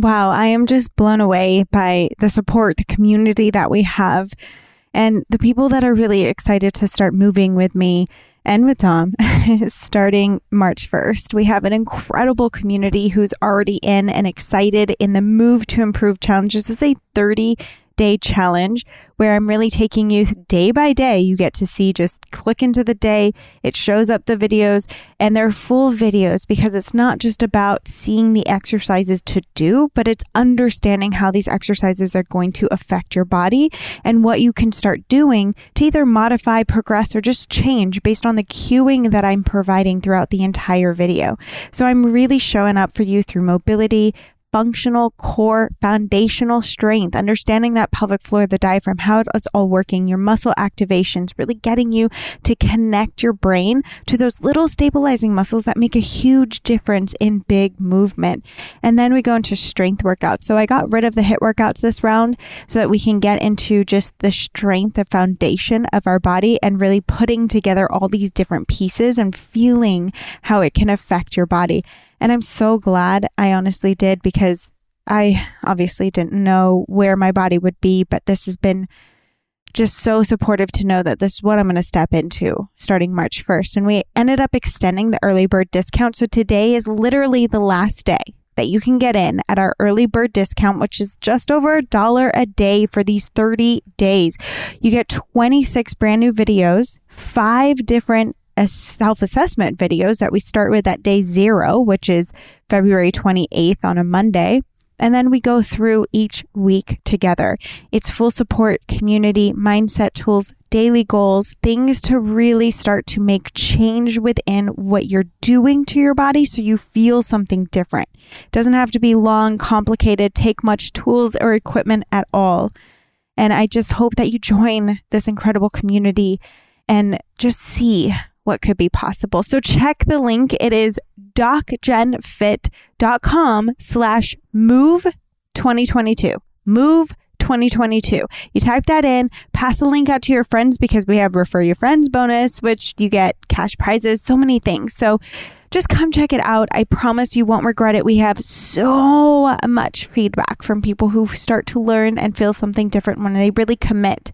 Wow, I am just blown away by the support, the community that we have, and the people that are really excited to start moving with me and with Dom starting March 1st. We have an incredible community who's already in and excited in the Move to Improve challenge. This is a 30 day challenge where I'm really taking you day by day. You get to see just click into the day, it shows up the videos, and they're full videos because it's not just about seeing the exercises to do, but it's understanding how these exercises are going to affect your body and what you can start doing to either modify, progress, or just change based on the cueing that I'm providing throughout the entire video. So I'm really showing up for you through mobility, functional core foundational strength, understanding that pelvic floor, the diaphragm, how it's all working, your muscle activations, really getting you to connect your brain to those little stabilizing muscles that make a huge difference in big movement. And then we go into strength workouts. So I got rid of the HIIT workouts this round so that we can get into just the strength, the foundation of our body and really putting together all these different pieces and feeling how it can affect your body. And I'm so glad I honestly did because I obviously didn't know where my body would be, but this has been just so supportive to know that this is what I'm going to step into starting March 1st. And we ended up extending the early bird discount. So today is literally the last day that you can get in at our early bird discount, which is just over a dollar a day for these 30 days. You get 26 brand new videos, five different self assessment videos that we start with at day zero, which is February 28th on a Monday. And then we go through each week together. It's full support, community, mindset tools, daily goals, things to really start to make change within what you're doing to your body so you feel something different. It doesn't have to be long, complicated, take much tools or equipment at all. And I just hope that you join this incredible community and just see what could be possible. So check the link. It is docjenfit.com slash move 2022. Move 2022. You type that in, pass the link out to your friends because we have refer your friends bonus, which you get cash prizes, so many things. So just come check it out. I promise you won't regret it. We have so much feedback from people who start to learn and feel something different when they really commit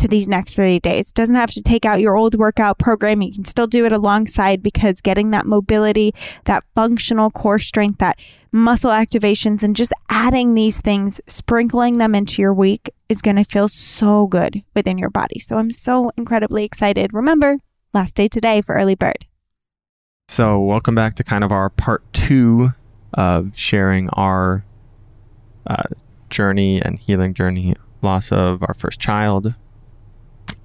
to these next 30 days. Doesn't have to take out your old workout program. You can still do it alongside because getting that mobility, that functional core strength, that muscle activations, and just adding these things, sprinkling them into your week is going to feel so good within your body. So I'm so incredibly excited. Remember, last day today for early bird. So, welcome back to kind of our part two of sharing our uh, journey and healing journey, loss of our first child,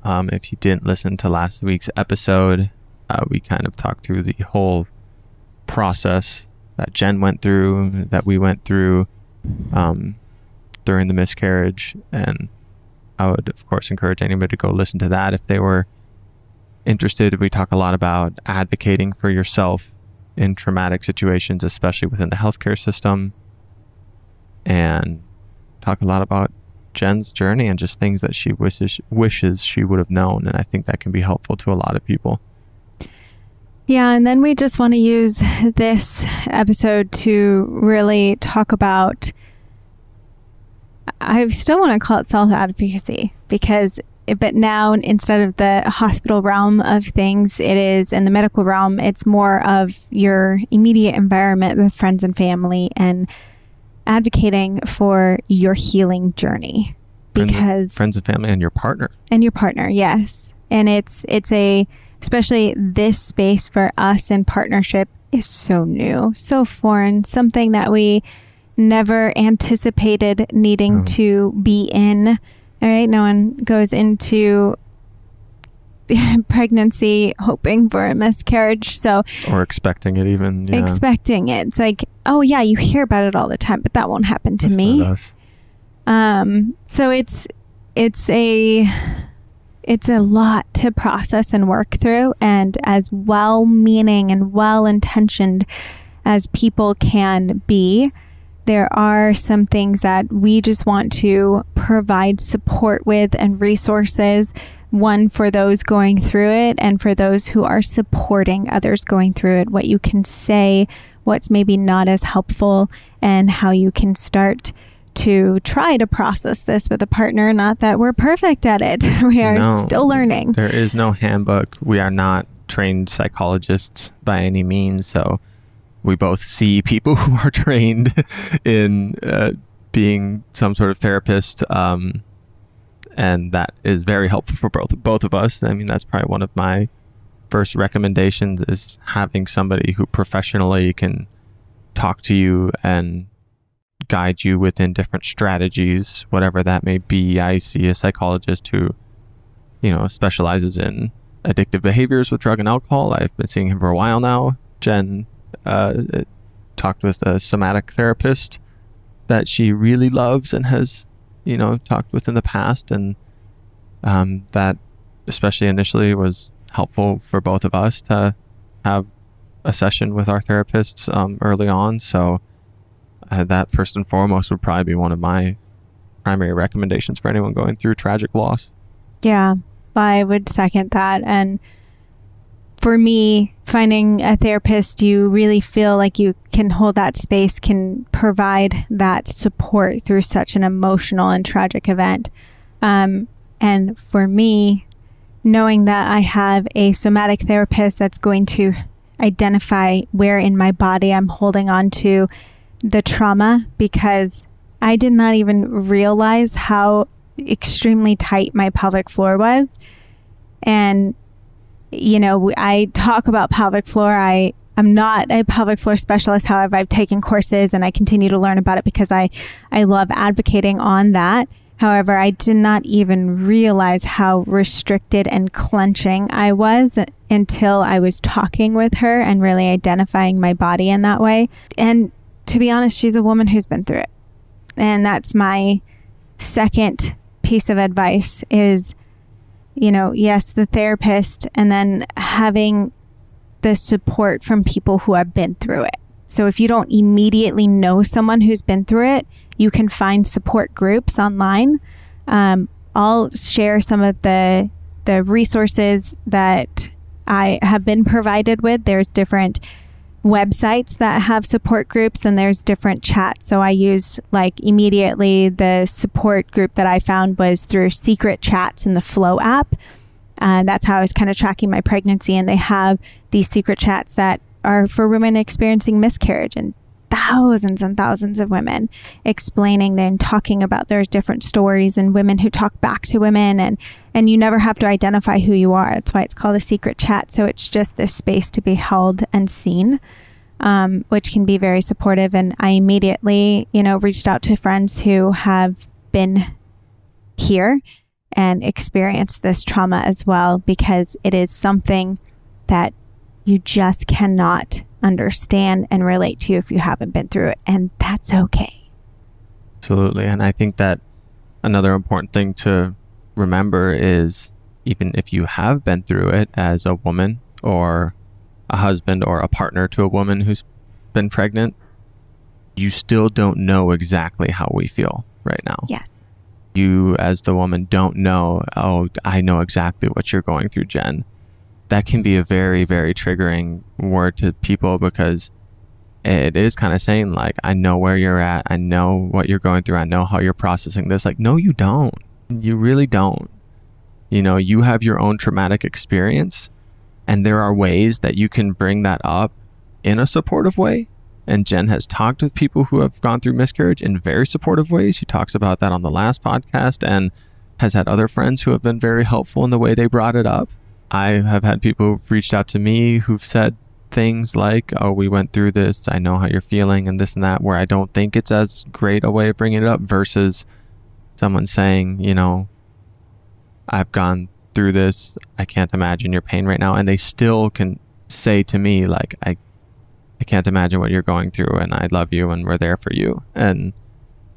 um, if you didn't listen to last week's episode, uh, we kind of talked through the whole process that Jen went through, that we went through um, during the miscarriage. And I would, of course, encourage anybody to go listen to that if they were interested. We talk a lot about advocating for yourself in traumatic situations, especially within the healthcare system, and talk a lot about Jen's journey and just things that she wishes wishes she would have known. And I think that can be helpful to a lot of people. Yeah, and then we just want to use this episode to really talk about. I still want to call it self advocacy because, but now instead of the hospital realm of things, it is in the medical realm, it's more of your immediate environment with friends and family and advocating for your healing journey because friends, and family and your partner. And your partner yes. And it's it's a especially this space for us in partnership is so new so foreign something that we never anticipated needing mm. to be in all right? No one goes into pregnancy hoping for a miscarriage so or expecting it even yeah. expecting it. It's like oh yeah you hear about it all the time but that won't happen to That's me. um so it's it's a it's a lot to process and work through and as well meaning and well intentioned as people can be there are some things that we just want to provide support with and resources one for those going through it and for those who are supporting others going through it, what you can say, what's maybe not as helpful and how you can start to try to process this with a partner. Not that we're perfect at it, we are No. still learning. There is no handbook. We are not trained psychologists by any means. So we both see people who are trained in uh, being some sort of therapist. Um, and that is very helpful for both both of us. I mean, that's probably one of my first recommendations is having somebody who professionally can talk to you and guide you within different strategies, whatever that may be. I see a psychologist who, you know, specializes in addictive behaviors with drug and alcohol. I've been seeing him for a while now. Jen uh, talked with a somatic therapist that she really loves and has, you know, talked with in the past, and um, that, especially initially, was helpful for both of us to have a session with our therapists um, early on. So uh, that first and foremost would probably be one of my primary recommendations for anyone going through tragic loss. Yeah, I would second that. And for me, finding a therapist you really feel like you can hold that space can provide that support through such an emotional and tragic event. Um, and for me, knowing that I have a somatic therapist that's going to identify where in my body I'm holding on to the trauma because I did not even realize how extremely tight my pelvic floor was. And, you know, I talk about pelvic floor. I, I'm not a pelvic floor specialist. However, I've taken courses and I continue to learn about it because I, I love advocating on that. However, I did not even realize how restricted and clenching I was until I was talking with her and really identifying my body in that way. And to be honest, she's a woman who's been through it. And that's my second piece of advice is you know, yes, the therapist and then having the support from people who have been through it. So if you don't immediately know someone who's been through it, you can find support groups online. Um, I'll share some of the the resources that I have been provided with. There's different websites that have support groups and there's different chats. So I used like immediately the support group that I found was through secret chats in the Flo app. Uh, that's how I was kind of tracking my pregnancy. And they have these secret chats that are for women experiencing miscarriage and thousands and thousands of women explaining and talking about their different stories and women who talk back to women and and you never have to identify who you are. That's why it's called a secret chat. So it's just this space to be held and seen um, which can be very supportive. And i immediately you know reached out to friends who have been here and experienced this trauma as well because it is something that you just cannot understand and relate to if you haven't been through it. And that's okay. Absolutely. And I think that another important thing to remember is even if you have been through it as a woman or a husband or a partner to a woman who's been pregnant, you still don't know exactly how we feel right now. Yes. You, as the woman, don't know, oh, I know exactly what you're going through, Jen. That can be a very, very triggering word to people because it is kind of saying, like, I know where you're at. I know what you're going through. I know how you're processing this. Like, no, you don't. You really don't. You know, you have your own traumatic experience, and there are ways that you can bring that up in a supportive way. And Jen has talked with people who have gone through miscarriage in very supportive ways. She talks about that on the last podcast and has had other friends who have been very helpful in the way they brought it up. I have had people who've reached out to me who've said things like, Oh, we went through this. I know how you're feeling, and this and that, where I don't think it's as great a way of bringing it up versus someone saying, You know, I've gone through this. I can't imagine your pain right now. And they still can say to me, like, I, I can't imagine what you're going through, and I love you, and we're there for you. And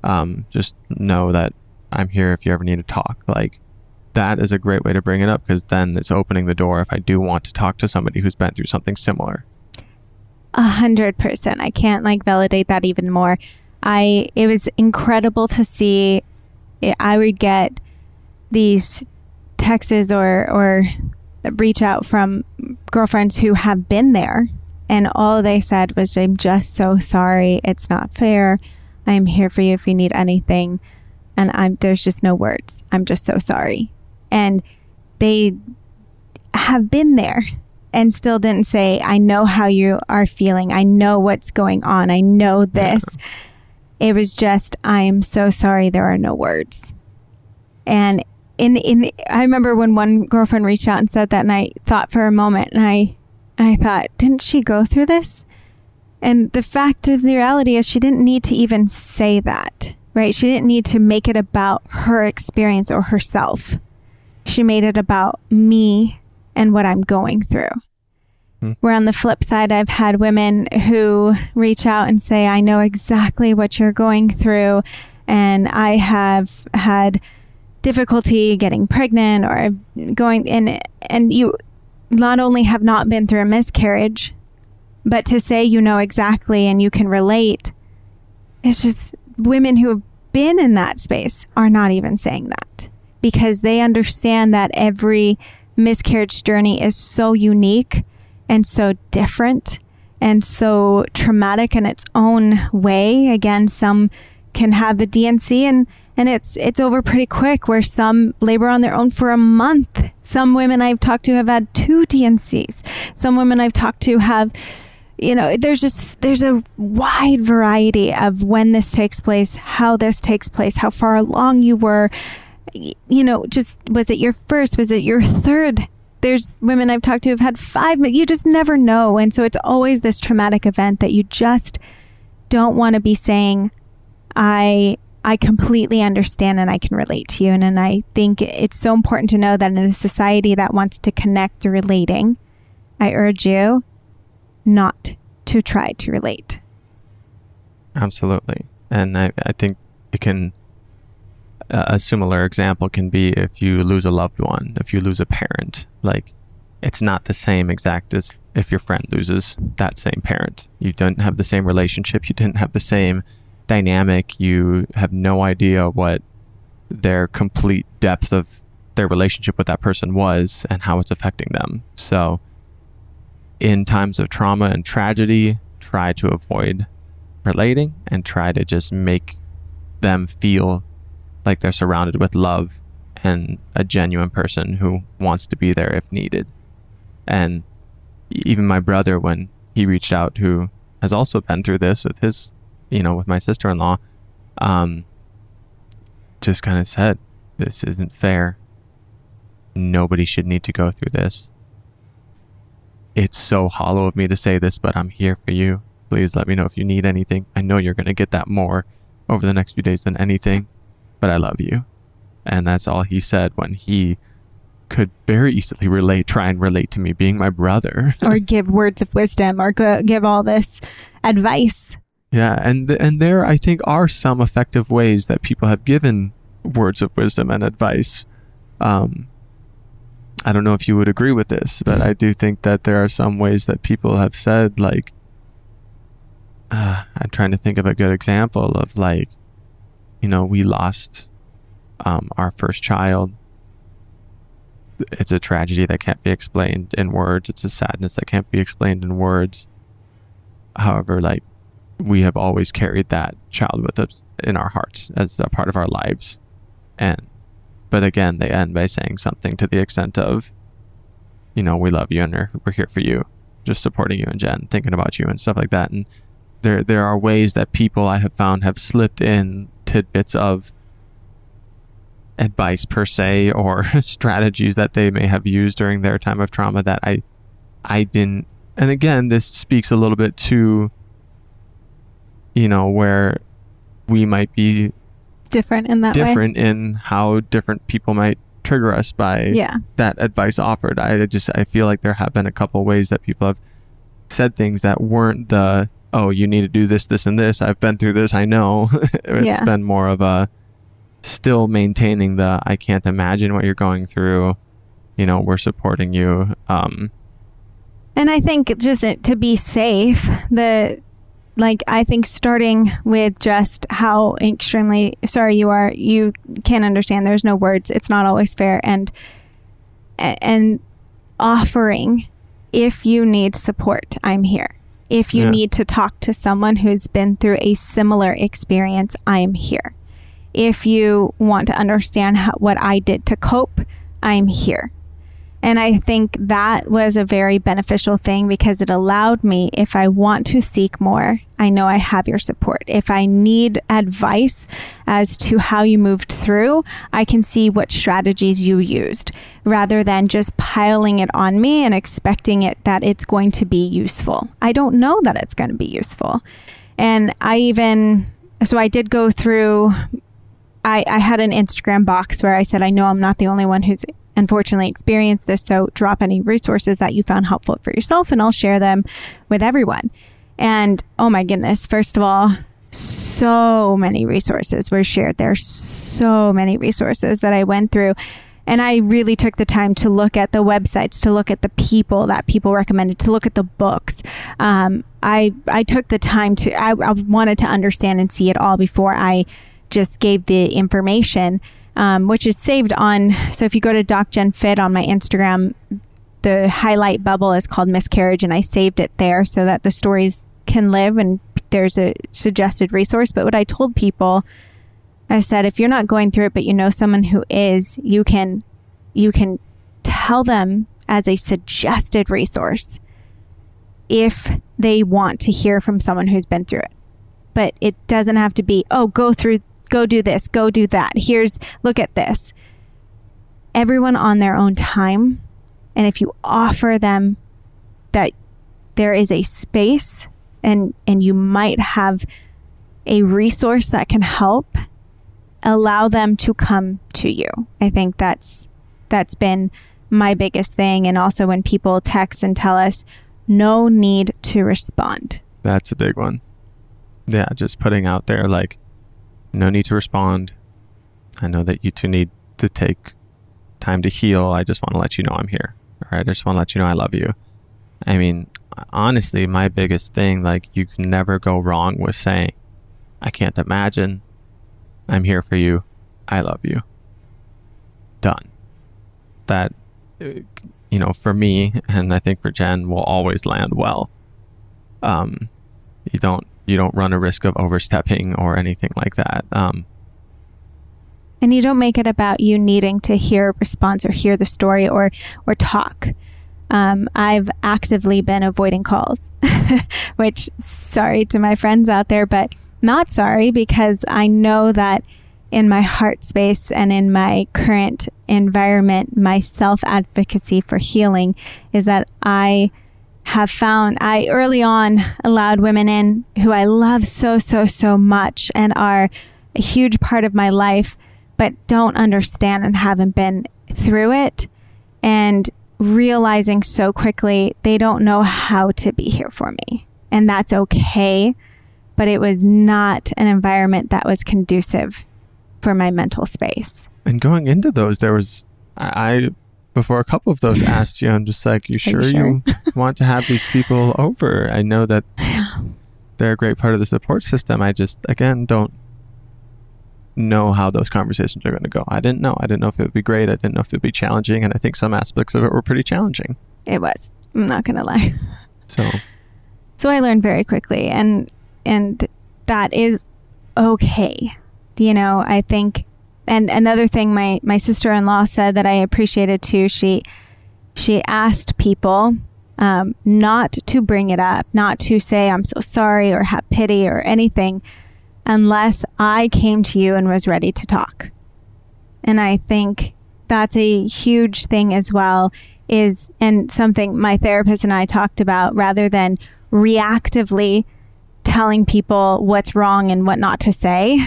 um, just know that I'm here if you ever need to talk. Like, that is a great way to bring it up because then it's opening the door if I do want to talk to somebody who's been through something similar. A hundred percent. I can't like validate that even more. I it was incredible to see. I would get these texts or or reach out from girlfriends who have been there And all they said was, I'm just so sorry. It's not fair. I'm here for you if you need anything. And I'm there's just no words. I'm just so sorry. And they have been there and still didn't say, I know how you are feeling. I know what's going on. I know this. Yeah. It was just, I'm so sorry. There are no words. And in, in, I remember when one girlfriend reached out and said that, and I thought for a moment, and I, I thought, didn't she go through this? And the fact of the reality is, she didn't need to even say that, right? She didn't need to make it about her experience or herself. She made it about me and what I'm going through. Hmm. Where on the flip side, I've had women who reach out and say, I know exactly what you're going through. And I have had difficulty getting pregnant or going in, and you not only have not been through a miscarriage, but to say you know exactly and you can relate, it's just women who have been in that space are not even saying that because they understand that every miscarriage journey is so unique and so different and so traumatic in its own way. Again, some can have the D&C and and it's it's over pretty quick where some labor on their own for a month. Some women I've talked to have had two D&Cs. Some women I've talked to have you know, there's just there's a wide variety of when this takes place, how this takes place, how far along you were, you know, just was it your first? Was it your third? There's women I've talked to have had five, but you just never know. And so it's always this traumatic event that you just don't want to be saying, I I completely understand and I can relate to you. And, and I think it's so important to know that in a society that wants to connect through relating, I urge you not to try to relate. Absolutely. And I, I think it can a similar example can be if you lose a loved one, if you lose a parent. Like, it's not the same exact as if your friend loses that same parent. You don't have the same relationship, you didn't have the same dynamic, you have no idea what their complete depth of their relationship with that person was and how it's affecting them. So, in times of trauma and tragedy, try to avoid relating and try to just make them feel like they're surrounded with love and a genuine person who wants to be there if needed. And even my brother, when he reached out, who has also been through this with his, you know, with my sister in law, um, just kind of said, This isn't fair. Nobody should need to go through this. It's so hollow of me to say this, but I'm here for you. Please let me know if you need anything. I know you're going to get that more over the next few days than anything but I love you. And that's all he said when he could very easily relate, try and relate to me being my brother, or give words of wisdom, or go, give all this advice. Yeah, and th- and there I think are some effective ways that people have given words of wisdom and advice. Um, I don't know if you would agree with this, but I do think that there are some ways that people have said like. Uh, I'm trying to think of a good example of like you know, we lost um, our first child. It's a tragedy that can't be explained in words. It's a sadness that can't be explained in words. However, like we have always carried that child with us in our hearts as a part of our lives. And, but again, they end by saying something to the extent of, you know, we love you and we're here for you, just supporting you and Jen, thinking about you and stuff like that. And there, there are ways that people I have found have slipped in tidbits of advice per se or strategies that they may have used during their time of trauma that I I didn't and again this speaks a little bit to you know where we might be different in that different way. in how different people might trigger us by yeah. that advice offered. I just I feel like there have been a couple ways that people have said things that weren't the oh, you need to do this, this, and this. I've been through this. I know. it's yeah. been more of a still maintaining the I can't imagine what you're going through. You know, we're supporting you. Um, and I think just to be safe, the like I think starting with just how extremely sorry you are, you can't understand. There's no words. It's not always fair, and and offering if you need support, I'm here If you Yeah. need to talk to someone who's been through a similar experience, I am here. If you want to understand how, what I did to cope, I'm here. And I think that was a very beneficial thing because it allowed me, if I want to seek more, I know I have your support. If I need advice as to how you moved through, I can see what strategies you used rather than just piling it on me and expecting it that it's going to be useful. I don't know that it's going to be useful. And I even, so I did go through I, I had an Instagram box where I said, I know I'm not the only one who's unfortunately experienced this. So drop any resources that you found helpful for yourself and I'll share them with everyone. And oh my goodness, first of all, so many resources were shared there. So many resources that I went through. And I really took the time to look at the websites, to look at the people that people recommended, to look at the books. Um, I I took the time to I, I wanted to understand and see it all before I just gave the information, um, which is saved on. So if you go to DocJenFit on my Instagram, the highlight bubble is called miscarriage, and I saved it there so that the stories can live and there's a suggested resource. But what I told people, I said, if you're not going through it, but you know someone who is, you can you can tell them as a suggested resource if they want to hear from someone who's been through it. But it doesn't have to be, oh, go through go do this, go do that. Here's, look at this. Everyone on their own time. And if you offer them that there is a space and, and you might have a resource that can help, allow them to come to you. I think that's, that's been my biggest thing. And also when people text and tell us, no need to respond. That's a big one. Yeah, just putting out there like, no need to respond. I know that you two need to take time to heal. I just want to let you know I'm here. All right. I just want to let you know I love you. I mean, honestly, my biggest thing, like, you can never go wrong with saying, I can't imagine. I'm here for you. I love you. Done. That, uh, you know, for me, and I think for Jen, will always land well. Um, you don't you don't run a risk of overstepping or anything like that. Um, and you don't make it about you needing to hear a response or hear the story or or talk. Um, I've actively been avoiding calls, which sorry to my friends out there, but not sorry because I know that in my heart space and in my current environment, my self advocacy for healing is that I have found I early on allowed women in who I love so, so, so much and are a huge part of my life, but don't understand and haven't been through it. And realizing so quickly they don't know how to be here for me. And that's okay. But it was not an environment that was conducive for my mental space. And going into those, there was, I, before a couple of those asked you, I'm just like, you sure you, sure? want to have these people over? I know that they're a great part of the support system. I just, again, don't know how those conversations are going to go. I didn't know. I didn't know if it would be great. I didn't know if it would be challenging. And I think some aspects of it were pretty challenging. It was. I'm not going to lie. So, So I learned very quickly and and that is okay. You know, I think and another thing my my sister-in-law said that I appreciated too, she she asked people um, not to bring it up, not to say I'm so sorry or have pity or anything unless I came to you and was ready to talk. And I think that's a huge thing as well is and something my therapist and I talked about rather than reactively telling people what's wrong and what not to say,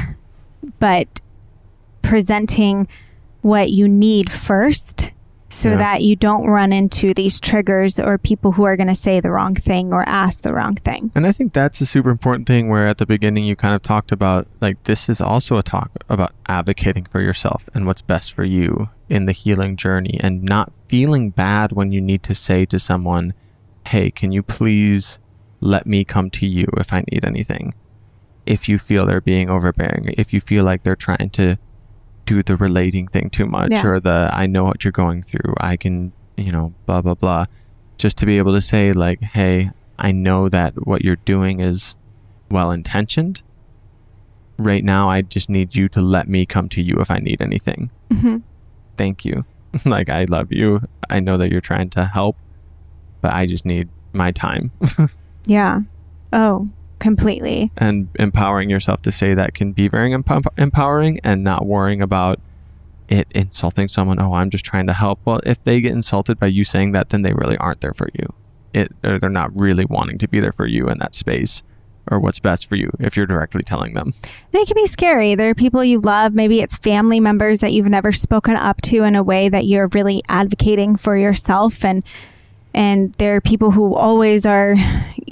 but presenting what you need first so Yeah. that you don't run into these triggers or people who are going to say the wrong thing or ask the wrong thing. and I think that's a super important thing where at the beginning you kind of talked about like this is also a talk about advocating for yourself and what's best for you in the healing journey and not feeling bad when you need to say to someone, hey, can you please let me come to you if I need anything? If you feel they're being overbearing, if you feel like they're trying to do the relating thing too much Yeah. or the I know what you're going through, I can, you know, blah, blah, blah. Just to be able to say, like, hey, I know that what you're doing is well intentioned. Right now, I just need you to let me come to you if I need anything. hmm Thank you. like, I love you. I know that you're trying to help, but I just need my time. Yeah. Oh, completely. and empowering yourself to say that can be very empow- empowering and not worrying about it insulting someone oh i'm just trying to help well if they get insulted by you saying that then they really aren't there for you it or they're not really wanting to be there for you in that space or what's best for you if you're directly telling them And it can be scary. There are people you love. Maybe it's family members that you've never spoken up to in a way that you're really advocating for yourself and and there are people who always are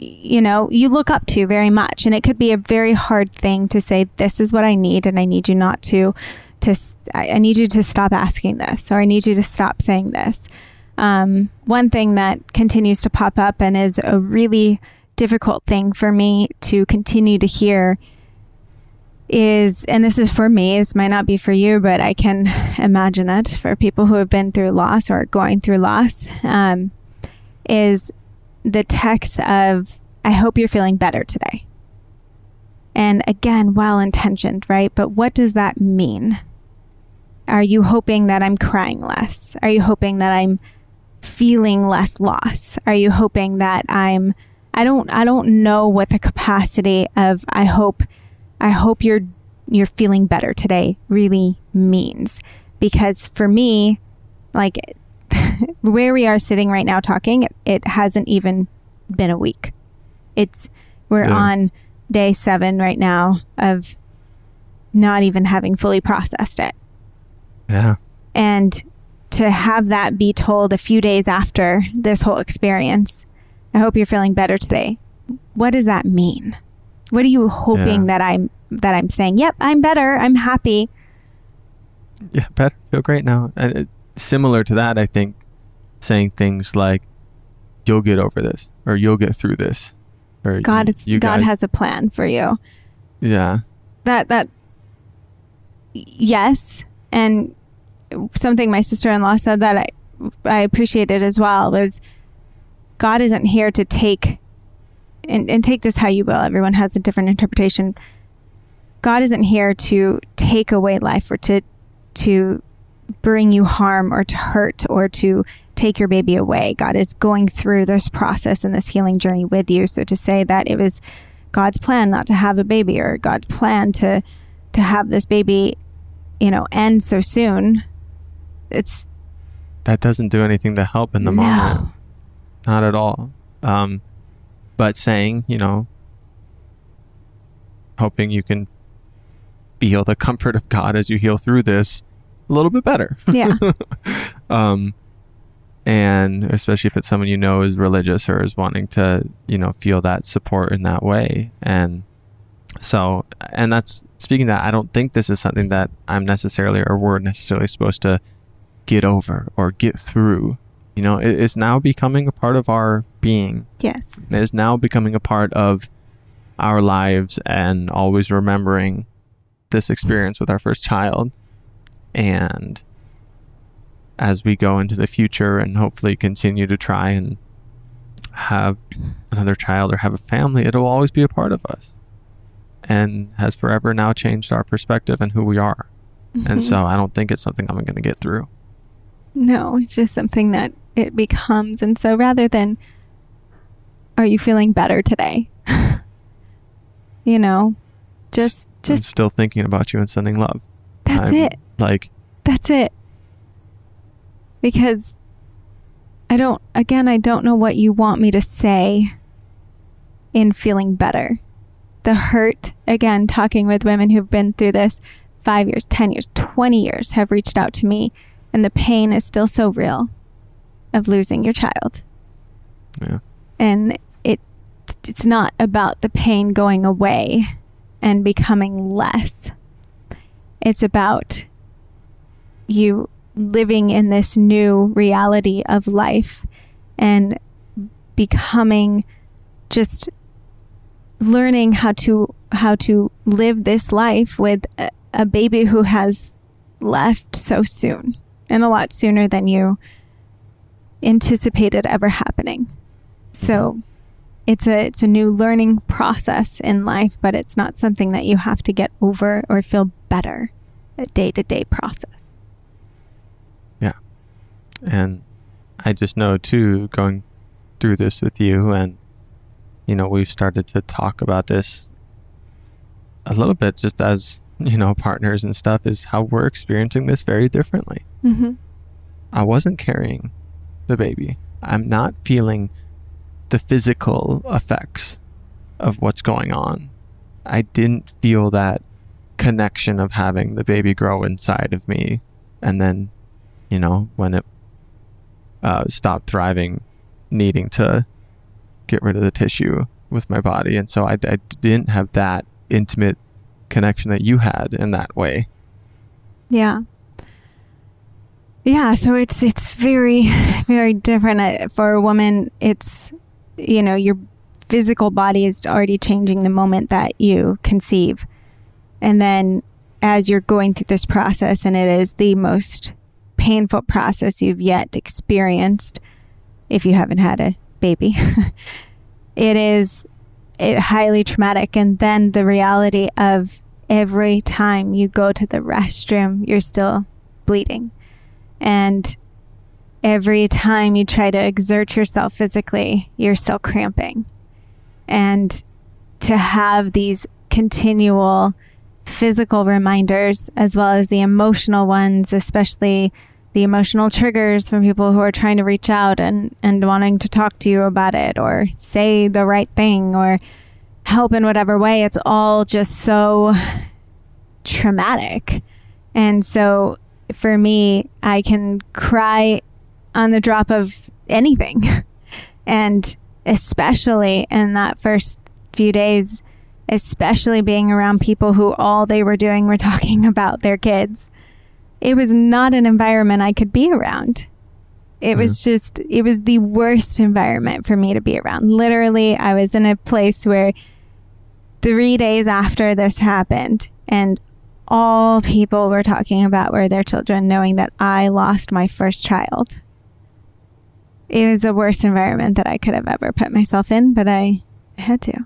you know, you look up to very much and it could be a very hard thing to say this is what I need and I need you not to to I need you to stop asking this or I need you to stop saying this. Um, one thing that continues to pop up and is a really difficult thing for me to continue to hear is, and this is for me, this might not be for you, but I can imagine it for people who have been through loss or going through loss, um, is the text of, I hope you're feeling better today. And again, well intentioned, right? But what does that mean? Are you hoping that I'm crying less? Are you hoping that I'm feeling less loss? Are you hoping that I'm I don't I don't know what the capacity of I hope I hope you're you're feeling better today really means because for me like where we are sitting right now talking it, it hasn't even been a week. It's we're Yeah. on day 7 right now of not even having fully processed it. Yeah. And to have that be told a few days after this whole experience i hope you're feeling better today. What does that mean? What are you hoping Yeah. that i'm that i'm saying? Yep i'm better. I'm happy. Yeah better. Feel great now. And it, similar to that i think saying things like you'll get over this or you'll get through this or god it's god guys- has a plan for you. Yeah. That that yes and something my sister-in-law said that i i appreciated as well was god isn't here to take and, and take this how you will. Everyone has a different interpretation. God isn't here to take away life or to to bring you harm or to hurt or to take your baby away. God is going through this process and this healing journey with you. So to say that it was god's plan not to have a baby or god's plan to to have this baby you know end so soon it's that doesn't do anything to help in the No. moment not at all. Um but saying you know hoping you can feel the comfort of god as you heal through this a little bit better. Yeah. Um and especially if it's someone you know is religious or is wanting to you know feel that support in that way. And so and that's speaking of that i don't think this is something that i'm necessarily or we're necessarily supposed to get over or get through. You know it is now becoming a part of our being. Yes. It is now becoming a part of our lives and always remembering this experience with our first child. And as we go into the future and hopefully continue to try and have another child or have a family it'll always be a part of us and has forever now changed our perspective and who we are. And Mhm. so i don't think it's something i'm going to get through. No it's just something that it becomes. And so rather than are you feeling better today? You know just i'm just still thinking about you and sending love. That's I'm- it. like That's it. Because I don't, again, I don't know what you want me to say in feeling better. The hurt, again, talking with women who've been through this five years, 10 years, 20 years have reached out to me, and the pain is still so real of losing your child. yeah And it, it's not about the pain going away and becoming less. It's about you living in this new reality of life and becoming just learning how to how to live this life with a, a baby who has left so soon and a lot sooner than you anticipated ever happening. So it's a it's a new learning process in life, but it's not something that you have to get over or feel better. A day to day process. And I just know too, going through this with you, and you know, we've started to talk about this a little bit just as you know partners and stuff is how we're experiencing this very differently. Mm-hmm. i wasn't carrying the baby. I'm not feeling the physical effects of what's going on. I didn't feel that connection of having the baby grow inside of me and then you know when it uh, stopped thriving needing to get rid of the tissue with my body and so I, I didn't have that intimate connection that you had in that way. Yeah. Yeah, so it's it's very very different for a woman. It's you know your physical body is already changing the moment that you conceive, and then as you're going through this process, and it is the most painful process you've yet experienced, if you haven't had a baby, it is it highly traumatic. And then the reality of every time you go to the restroom, you're still bleeding. And every time you try to exert yourself physically, you're still cramping. And to have these continual physical reminders as well as the emotional ones, especially the emotional triggers from people who are trying to reach out and, and wanting to talk to you about it or say the right thing or help in whatever way. It's all just so traumatic. And so for me, I can cry on the drop of anything. And especially in that first few days, especially being around people who all they were doing were talking about their kids it was not an environment I could be around. It was mm. just, it was the worst environment for me to be around. Literally, I was in a place where three days after this happened, and all people were talking about were their children, knowing that I lost my first child. It was the worst environment that I could have ever put myself in, but I had to.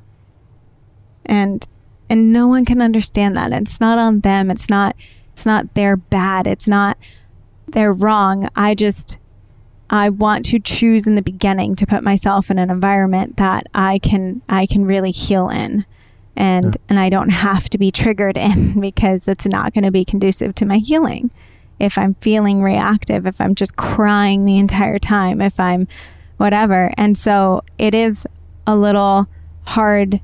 And and no one can understand that. It's not on them. It's not it's not they're bad. It's not they're wrong. I just I want to choose in the beginning to put myself in an environment that I can I can really heal in. And Yeah. and I don't have to be triggered in because it's not going to be conducive to my healing. If I'm feeling reactive, if I'm just crying the entire time, if I'm whatever. And so it is a little hard,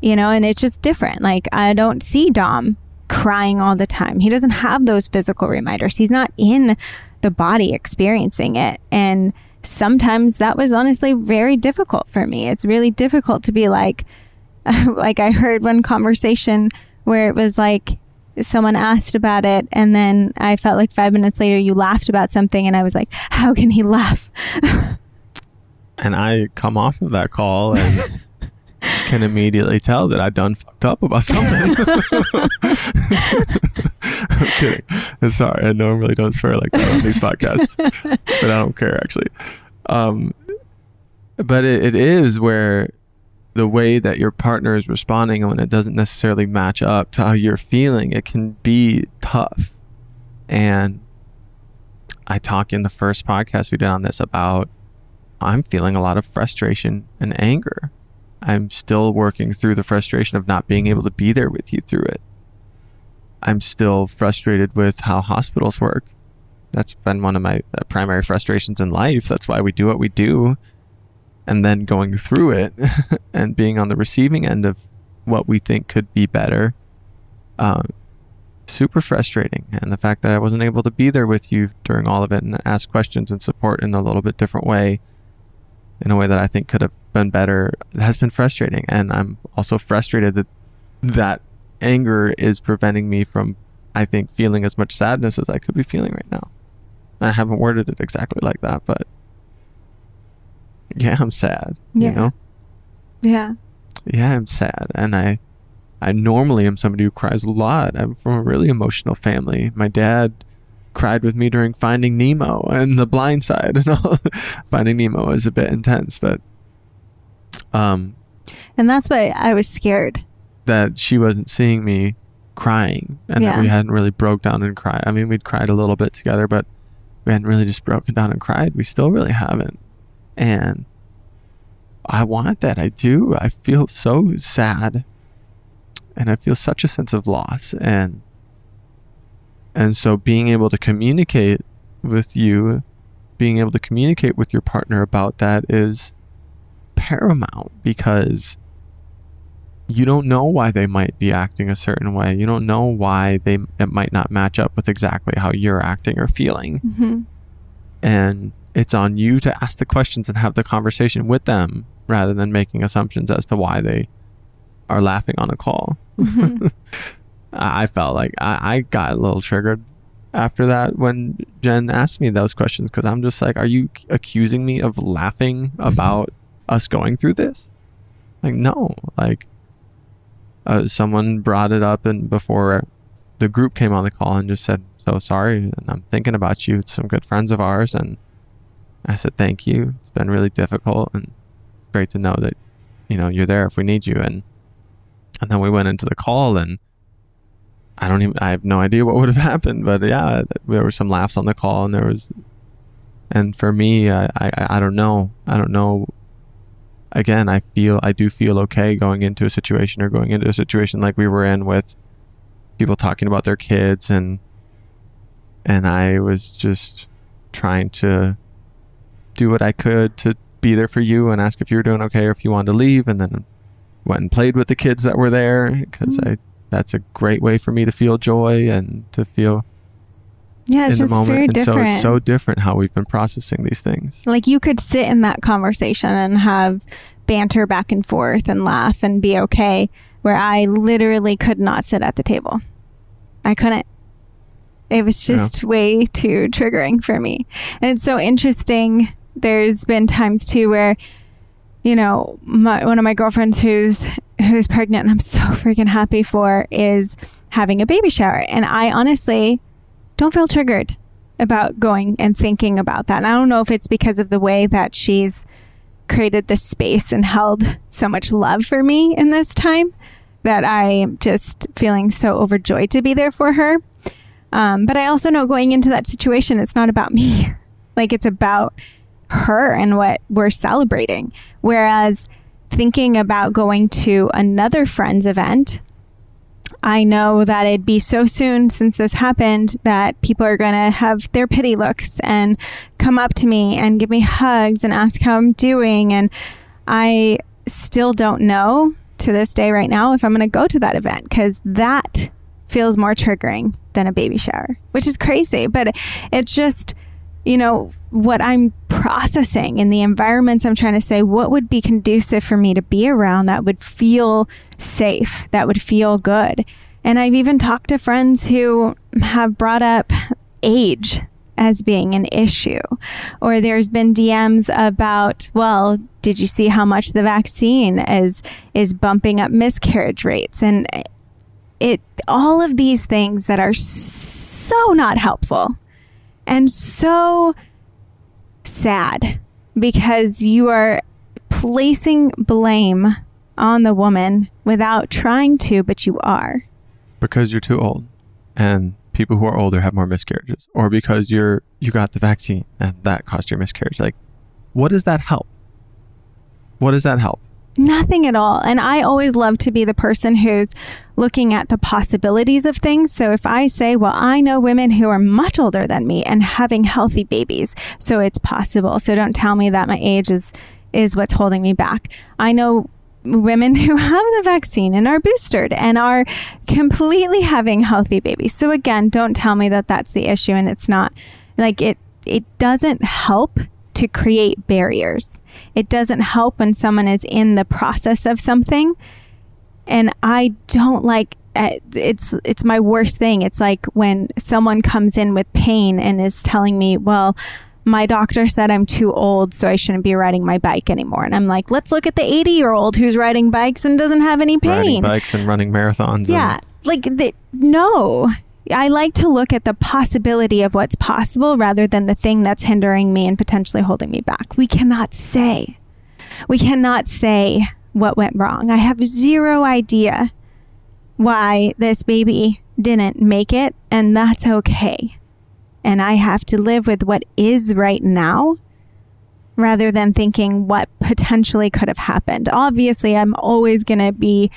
you know, and it's just different. Like I don't see Dom crying all the time. He doesn't have those physical reminders. He's not in the body experiencing it. And sometimes that was honestly very difficult for me. It's really difficult to be like, like I heard one conversation where it was like someone asked about it and then I felt like 5 minutes later you laughed about something and I was like, how can he laugh? And I come off of that call and can immediately tell that I done fucked up about something. I'm kidding. Sorry, I normally don't swear like that on these podcasts, but I don't care actually. Um, but it, it is where the way that your partner is responding when it doesn't necessarily match up to how you're feeling, it can be tough. And I talk in the first podcast we did on this about I'm feeling a lot of frustration and anger. I'm still working through the frustration of not being able to be there with you through it. I'm still frustrated with how hospitals work. That's been one of my uh, primary frustrations in life. That's why we do what we do. And then going through it and being on the receiving end of what we think could be better. Um, super frustrating. And the fact that I wasn't able to be there with you during all of it and ask questions and support in a little bit different way, in a way that I think could have been better, has been frustrating. And I'm also frustrated that that anger is preventing me from, I think, feeling as much sadness as I could be feeling right now. I haven't worded it exactly like that, but yeah, I'm sad. Yeah. You know? yeah. yeah i'm sad and i i normally am somebody who cries a lot i'm from a really emotional family my dad cried with me during finding nemo and the blind side and all finding nemo is a bit intense but Um, And that's why I was scared. that she wasn't seeing me crying and that we hadn't really broke down and cried. I mean, we'd cried a little bit together, but we hadn't really just broken down and cried. We still really haven't. And I want that. I do. I feel so sad. And I feel such a sense of loss and and so being able to communicate with you, being able to communicate with your partner about that is paramount because you don't know why they might be acting a certain way. You don't know why they it might not match up with exactly how you're acting or feeling. hmm And it's on you to ask the questions and have the conversation with them rather than making assumptions as to why they are laughing on a call. Mhm. I felt like I, I got a little triggered after that when Jen asked me those questions because I'm just like, are you accusing me of laughing about us going through this? Like, no. Like, uh, someone brought it up and before the group came on the call and just said, so sorry. And I'm thinking about you. It's some good friends of ours. And I said, thank you. It's been really difficult and great to know that, you know, you're there if we need you. And, and then we went into the call and I don't even, I have no idea what would have happened, but yeah, there were some laughs on the call and there was, and for me, I, I, I don't know. I don't know. Again, I feel, I do feel okay going into a situation or going into a situation like we were in with people talking about their kids and, and I was just trying to do what I could to be there for you and ask if you were doing okay or if you wanted to leave and then went and played with the kids that were there because Mm. I that's a great way for me to feel joy and to feel Yeah, it's in the just moment. very and different. so it's so different how we've been processing these things. like you could sit in that conversation and have banter back and forth and laugh and be okay where i literally could not sit at the table i couldn't it was Yeah. just way too triggering for me and it's so interesting there's been times too where you know my, one of my girlfriends who's who's pregnant and i'm so freaking happy for is having a baby shower and i honestly don't feel triggered about going and thinking about that. And I don't know if it's because of the way that she's created this space and held so much love for me in this time that I'm just feeling so overjoyed to be there for her. Um, but I also know going into that situation, it's not about me. like it's about her and what we're celebrating. Whereas thinking about going to another friend's event, I know that it'd be so soon since this happened that people are going to have their pity looks and come up to me and give me hugs and ask how I'm doing. And I still don't know to this day right now if I'm going to go to that event because that feels more triggering than a baby shower, which is crazy. But it's just, you know, what I'm processing in the environments I'm trying to say, what would be conducive for me to be around that would feel safe, that would feel good. And I've even talked to friends who have brought up age as being an issue. Or there's been DMs about, well, did you see how much the vaccine is is bumping up miscarriage rates and it all of these things that are so not helpful and so sad because you are placing blame on the woman without trying to, but you are. Because you're too old and people who are older have more miscarriages or because you're you got the vaccine and that caused your miscarriage. Like what does that help? What does that help? Nothing at all. And I always love to be the person who's looking at the possibilities of things. So if I say, well, I know women who are much older than me and having healthy babies, so it's possible. So don't tell me that my age is is what's holding me back. I know women who have the vaccine and are boosted and are completely having healthy babies. So again, don't tell me that that's the issue and it's not. Like it it doesn't help to create barriers. It doesn't help when someone is in the process of something. And I don't like uh, it's it's my worst thing. It's like when someone comes in with pain and is telling me, "Well, my doctor said I'm too old, so I shouldn't be riding my bike anymore." And I'm like, "Let's look at the 80-year-old who's riding bikes and doesn't have any Riding pain." bikes and running marathons. Yeah, like the, no. I like to look at the possibility of what's possible rather than the thing that's hindering me and potentially holding me back. We cannot say We cannot say what went wrong. I have zero idea why this baby didn't make it, and that's okay. And I have to live with what is right now rather than thinking what potentially could have happened. Obviously, I'm always going to be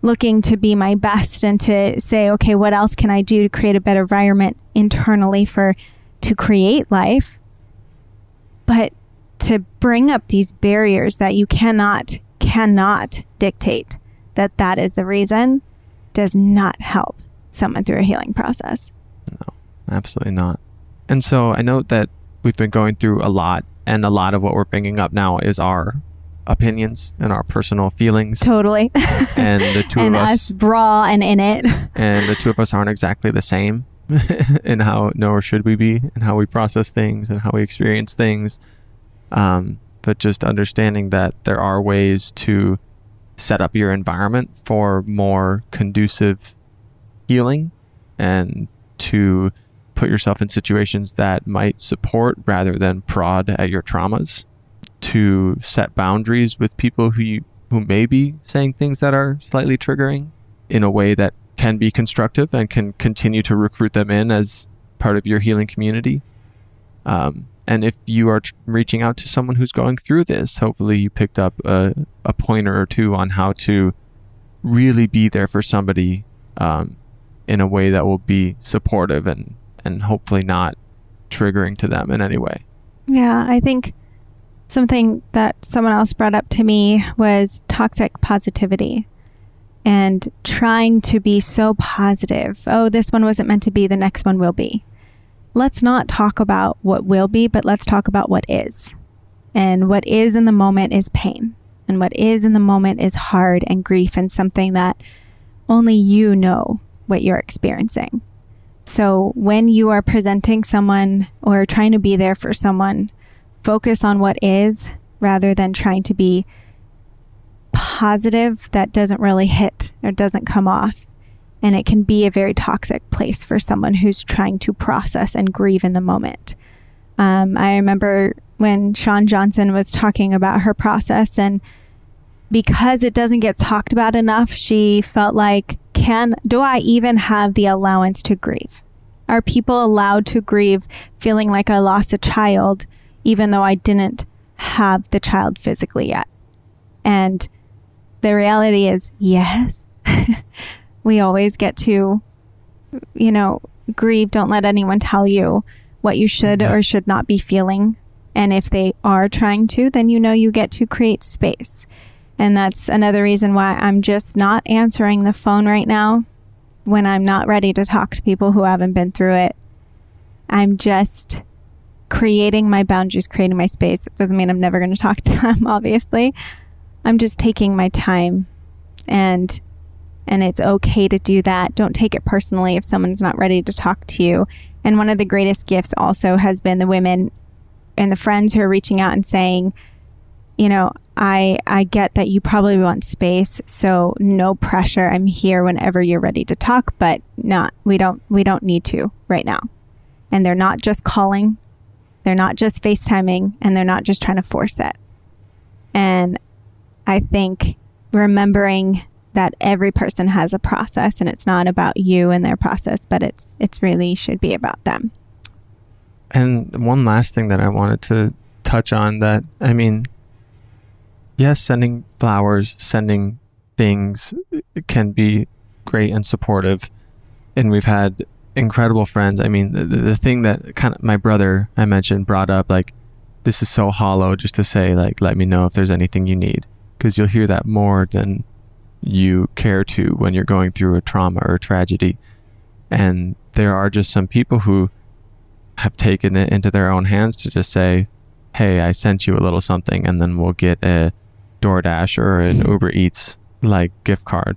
looking to be my best and to say, okay, what else can I do to create a better environment internally for to create life? But to bring up these barriers that you cannot cannot dictate that that is the reason does not help someone through a healing process. No, absolutely not. And so I know that we've been going through a lot, and a lot of what we're bringing up now is our opinions and our personal feelings. Totally. And the two and of us, us raw and in it. and the two of us aren't exactly the same in how, nor should we be, and how we process things and how we experience things. Um, but just understanding that there are ways to set up your environment for more conducive healing and to put yourself in situations that might support rather than prod at your traumas to set boundaries with people who you, who may be saying things that are slightly triggering in a way that can be constructive and can continue to recruit them in as part of your healing community. Um, and if you are reaching out to someone who's going through this, hopefully you picked up a, a pointer or two on how to really be there for somebody um, in a way that will be supportive and, and hopefully not triggering to them in any way. Yeah, I think something that someone else brought up to me was toxic positivity and trying to be so positive. Oh, this one wasn't meant to be, the next one will be. Let's not talk about what will be, but let's talk about what is. And what is in the moment is pain. And what is in the moment is hard and grief and something that only you know what you're experiencing. So when you are presenting someone or trying to be there for someone, focus on what is rather than trying to be positive that doesn't really hit or doesn't come off. And it can be a very toxic place for someone who's trying to process and grieve in the moment. Um, I remember when Shawn Johnson was talking about her process, and because it doesn't get talked about enough, she felt like, can do I even have the allowance to grieve? Are people allowed to grieve feeling like I lost a child, even though I didn't have the child physically yet? And the reality is, yes, we always get to, you know, grieve. Don't let anyone tell you what you should or should not be feeling. And if they are trying to, then you know you get to create space. And that's another reason why I'm just not answering the phone right now when I'm not ready to talk to people who haven't been through it. I'm just creating my boundaries, creating my space. It doesn't mean I'm never going to talk to them, obviously. I'm just taking my time and and it's okay to do that. Don't take it personally if someone's not ready to talk to you. And one of the greatest gifts also has been the women and the friends who are reaching out and saying, you know, I I get that you probably want space, so no pressure. I'm here whenever you're ready to talk, but not we don't we don't need to right now. And they're not just calling, they're not just FaceTiming, and they're not just trying to force it. And I think remembering that every person has a process and it's not about you and their process, but it's it's really should be about them. And one last thing that I wanted to touch on that I mean, yes, sending flowers, sending things can be great and supportive. And we've had incredible friends. I mean, the, the thing that kind of my brother I mentioned brought up, like, this is so hollow just to say, like, let me know if there's anything you need. Because you'll hear that more than you care to when you're going through a trauma or a tragedy. And there are just some people who have taken it into their own hands to just say, hey, I sent you a little something, and then we'll get a DoorDash or an Uber Eats like gift card,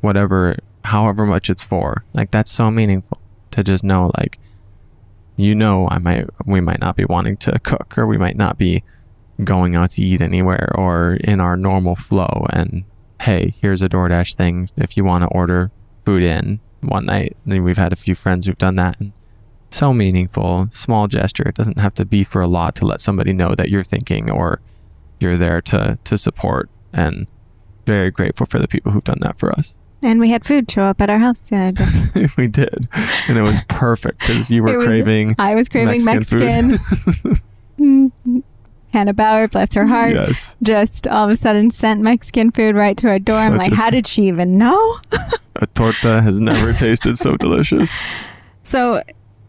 whatever, however much it's for. Like that's so meaningful to just know, like, you know, I might, we might not be wanting to cook, or we might not be going out to eat anywhere, or in our normal flow. And hey, here's a DoorDash thing if you want to order food in one night. And we've had a few friends who've done that. And so meaningful, small gesture. It doesn't have to be for a lot to let somebody know that you're thinking or you're there to to support and very grateful for the people who've done that for us. And we had food show up at our house the other day. we did, and it was perfect because you were was- craving. I was craving Mexican Mexican. Hannah Bauer, bless her heart, yes, just all of a sudden sent Mexican food right to our door. I'm like, how did she even know? a torta has never tasted so delicious. So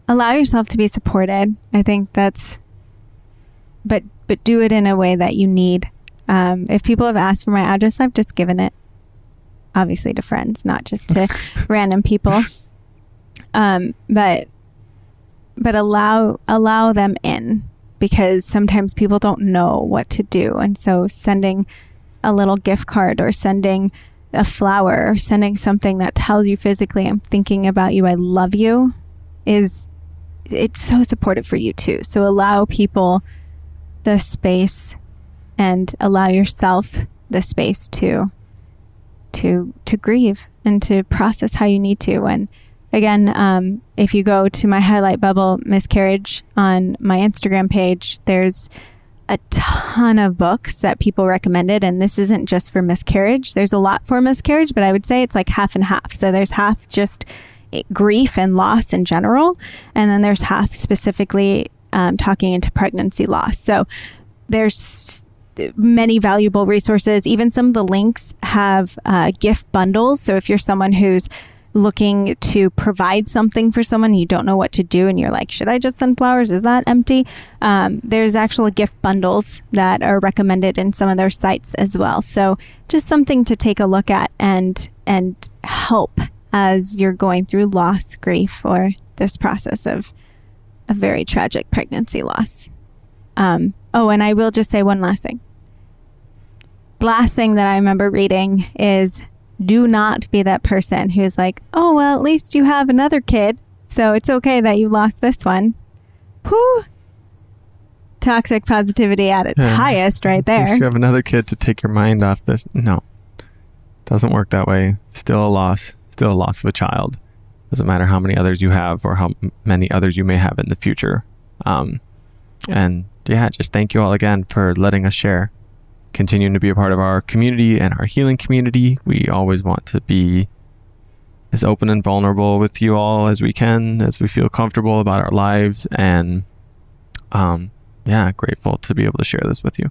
allow yourself to be supported. I think that's, but but do it in a way that you need. Um, if people have asked for my address, I've just given it, obviously to friends, not just to random people. Um, but but allow allow them in because sometimes people don't know what to do, and so sending a little gift card or sending a flower or sending something that tells you physically, "I'm thinking about you, I love you," is it's so supportive for you too. So allow people the space and allow yourself the space to to to grieve and to process how you need to and again um, if you go to my highlight bubble miscarriage on my instagram page there's a ton of books that people recommended and this isn't just for miscarriage. There's a lot for miscarriage but i would say it's like half and half. So there's half just eh, grief and loss in general and then there's half specifically um, talking into pregnancy loss. So there's many valuable resources. Even some of the links have uh, gift bundles. So if you're someone who's looking to provide something for someone you don't know what to do and you're like should i just send flowers? Is that empty? Um, there's actual gift bundles that are recommended in some of their sites as well. So just something to take a look at and and help as you're going through loss grief or this process of a very tragic pregnancy loss. Um, oh and i will just say one last thing. Last thing that i remember reading is do not be that person who's like, oh, well, at least you have another kid. So it's okay that you lost this one. Whew. Toxic positivity at its Yeah. highest right there. At least you have another kid to take your mind off this. No, doesn't work that way. Still a loss. Still a loss of a child. Doesn't matter how many others you have or how many others you may have in the future. Um, and yeah, just thank you all again for letting us share, continuing to be a part of our community and our healing community. We always want to be as open and vulnerable with you all as we can, as we feel comfortable about our lives, and um, yeah, grateful to be able to share this with you.